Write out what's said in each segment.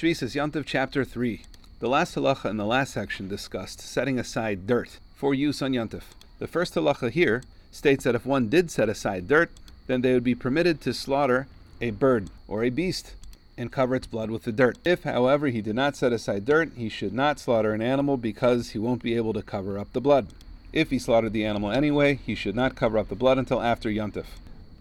Shvisas Yantiv, Chapter 3. The last halacha in the last section discussed setting aside dirt for use on Yantif. The first halacha here states that if one did set aside dirt, then they would be permitted to slaughter a bird or a beast and cover its blood with the dirt. If, however, he did not set aside dirt, he should not slaughter an animal because he won't be able to cover up the blood. If he slaughtered the animal anyway, he should not cover up the blood until after Yantif.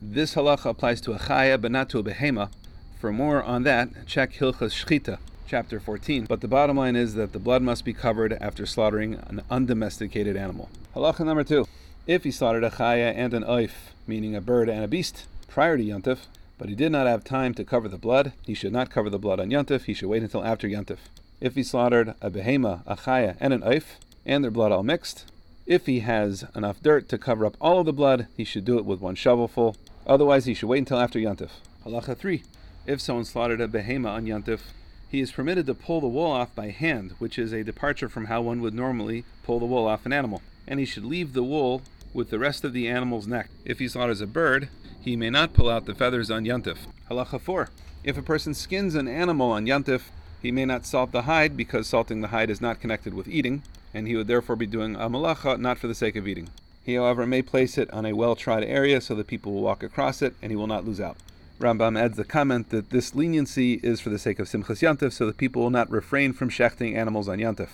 This halacha applies to a chaya but not to a behema. For more on that, check Hilchas Shchita, chapter 14. But the bottom line is that the blood must be covered after slaughtering an undomesticated animal. Halacha number two. If he slaughtered a chaya and an oif, meaning a bird and a beast, prior to Yontif, but he did not have time to cover the blood, he should not cover the blood on Yontif, he should wait until after Yontif. If he slaughtered a behema, a chaya, and an oif, and their blood all mixed, if he has enough dirt to cover up all of the blood, he should do it with one shovelful. Otherwise, he should wait until after Yontif. Halacha 3. If someone slaughtered a behema on Yantif, he is permitted to pull the wool off by hand, which is a departure from how one would normally pull the wool off an animal. And he should leave the wool with the rest of the animal's neck. If he slaughters a bird, he may not pull out the feathers on Yantif. Halacha 4. If a person skins an animal on Yantif, he may not salt the hide because salting the hide is not connected with eating and he would therefore be doing a malacha not for the sake of eating. He, however, may place it on a well trod area so that people will walk across it and he will not lose out. Rambam adds the comment that this leniency is for the sake of Simchas Yantif so that people will not refrain from shechting animals on Yantif.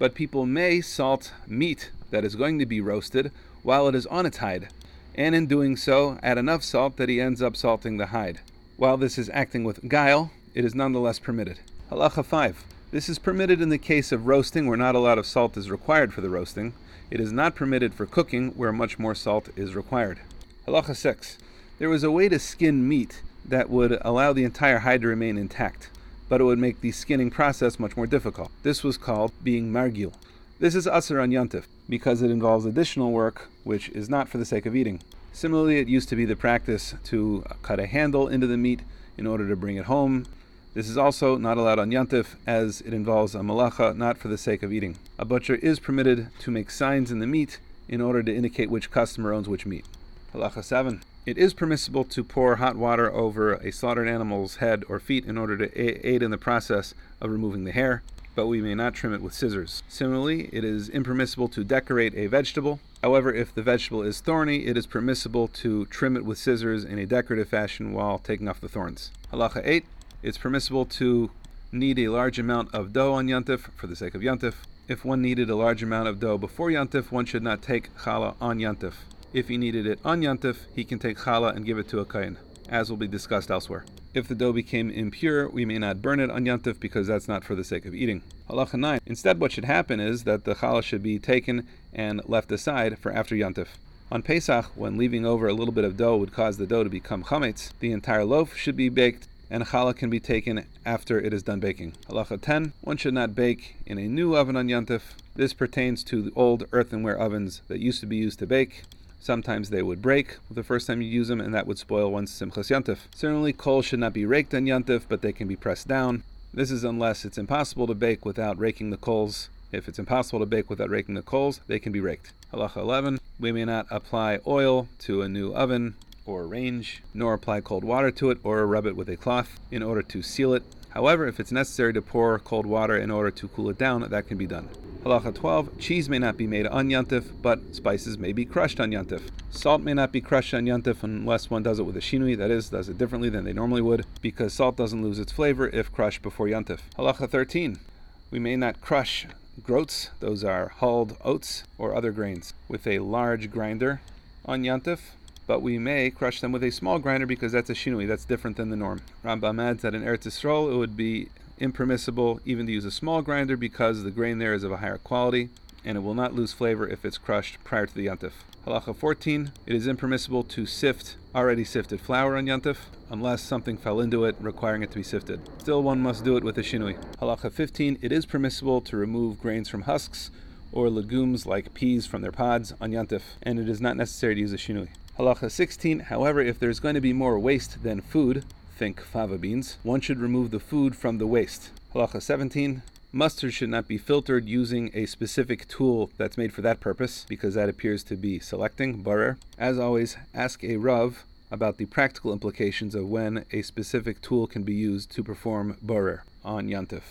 But people may salt meat that is going to be roasted while it is on its hide, and in doing so, add enough salt that he ends up salting the hide. While this is acting with guile, it is nonetheless permitted. Halacha 5. This is permitted in the case of roasting where not a lot of salt is required for the roasting. It is not permitted for cooking where much more salt is required. Halacha 6. There was a way to skin meat that would allow the entire hide to remain intact, but it would make the skinning process much more difficult. This was called being margil. This is assur on yantif because it involves additional work which is not for the sake of eating. Similarly, it used to be the practice to cut a handle into the meat in order to bring it home this is also not allowed on Yantif as it involves a malacha not for the sake of eating. A butcher is permitted to make signs in the meat in order to indicate which customer owns which meat. Halacha 7. It is permissible to pour hot water over a slaughtered animal's head or feet in order to aid in the process of removing the hair, but we may not trim it with scissors. Similarly, it is impermissible to decorate a vegetable. However, if the vegetable is thorny, it is permissible to trim it with scissors in a decorative fashion while taking off the thorns. Halacha 8 it's permissible to knead a large amount of dough on Yantif for the sake of Yantif. If one needed a large amount of dough before Yantif, one should not take challah on Yantif. If he needed it on Yantif, he can take challah and give it to a kain, as will be discussed elsewhere. If the dough became impure, we may not burn it on Yantif because that's not for the sake of eating. Halacha 9. Instead, what should happen is that the challah should be taken and left aside for after Yantif. On Pesach, when leaving over a little bit of dough would cause the dough to become chametz, the entire loaf should be baked and challah can be taken after it is done baking. Halacha 10. One should not bake in a new oven on Yantif. This pertains to the old earthenware ovens that used to be used to bake. Sometimes they would break the first time you use them, and that would spoil one's Simchas Yantif. Certainly, coals should not be raked on Yantif, but they can be pressed down. This is unless it's impossible to bake without raking the coals. If it's impossible to bake without raking the coals, they can be raked. Halacha 11. We may not apply oil to a new oven or range, nor apply cold water to it or rub it with a cloth in order to seal it. However, if it's necessary to pour cold water in order to cool it down, that can be done. Halacha 12. Cheese may not be made on yantif, but spices may be crushed on yantif. Salt may not be crushed on yantif unless one does it with a shinui, that is, does it differently than they normally would, because salt doesn't lose its flavor if crushed before yantif. Halacha 13. We may not crush groats, those are hulled oats or other grains, with a large grinder on yantif but we may crush them with a small grinder because that's a shinui, that's different than the norm. Rambam adds that in Eretz Yisrael it would be impermissible even to use a small grinder because the grain there is of a higher quality and it will not lose flavor if it's crushed prior to the yantif. Halacha 14, it is impermissible to sift already sifted flour on yantif unless something fell into it requiring it to be sifted. Still, one must do it with a shinui. Halacha 15, it is permissible to remove grains from husks or legumes like peas from their pods on yantif, and it is not necessary to use a shinui. Halacha 16. However, if there's going to be more waste than food, think fava beans, one should remove the food from the waste. Halacha 17. Mustard should not be filtered using a specific tool that's made for that purpose, because that appears to be selecting, barer. As always, ask a Rav about the practical implications of when a specific tool can be used to perform barer. on Yantif.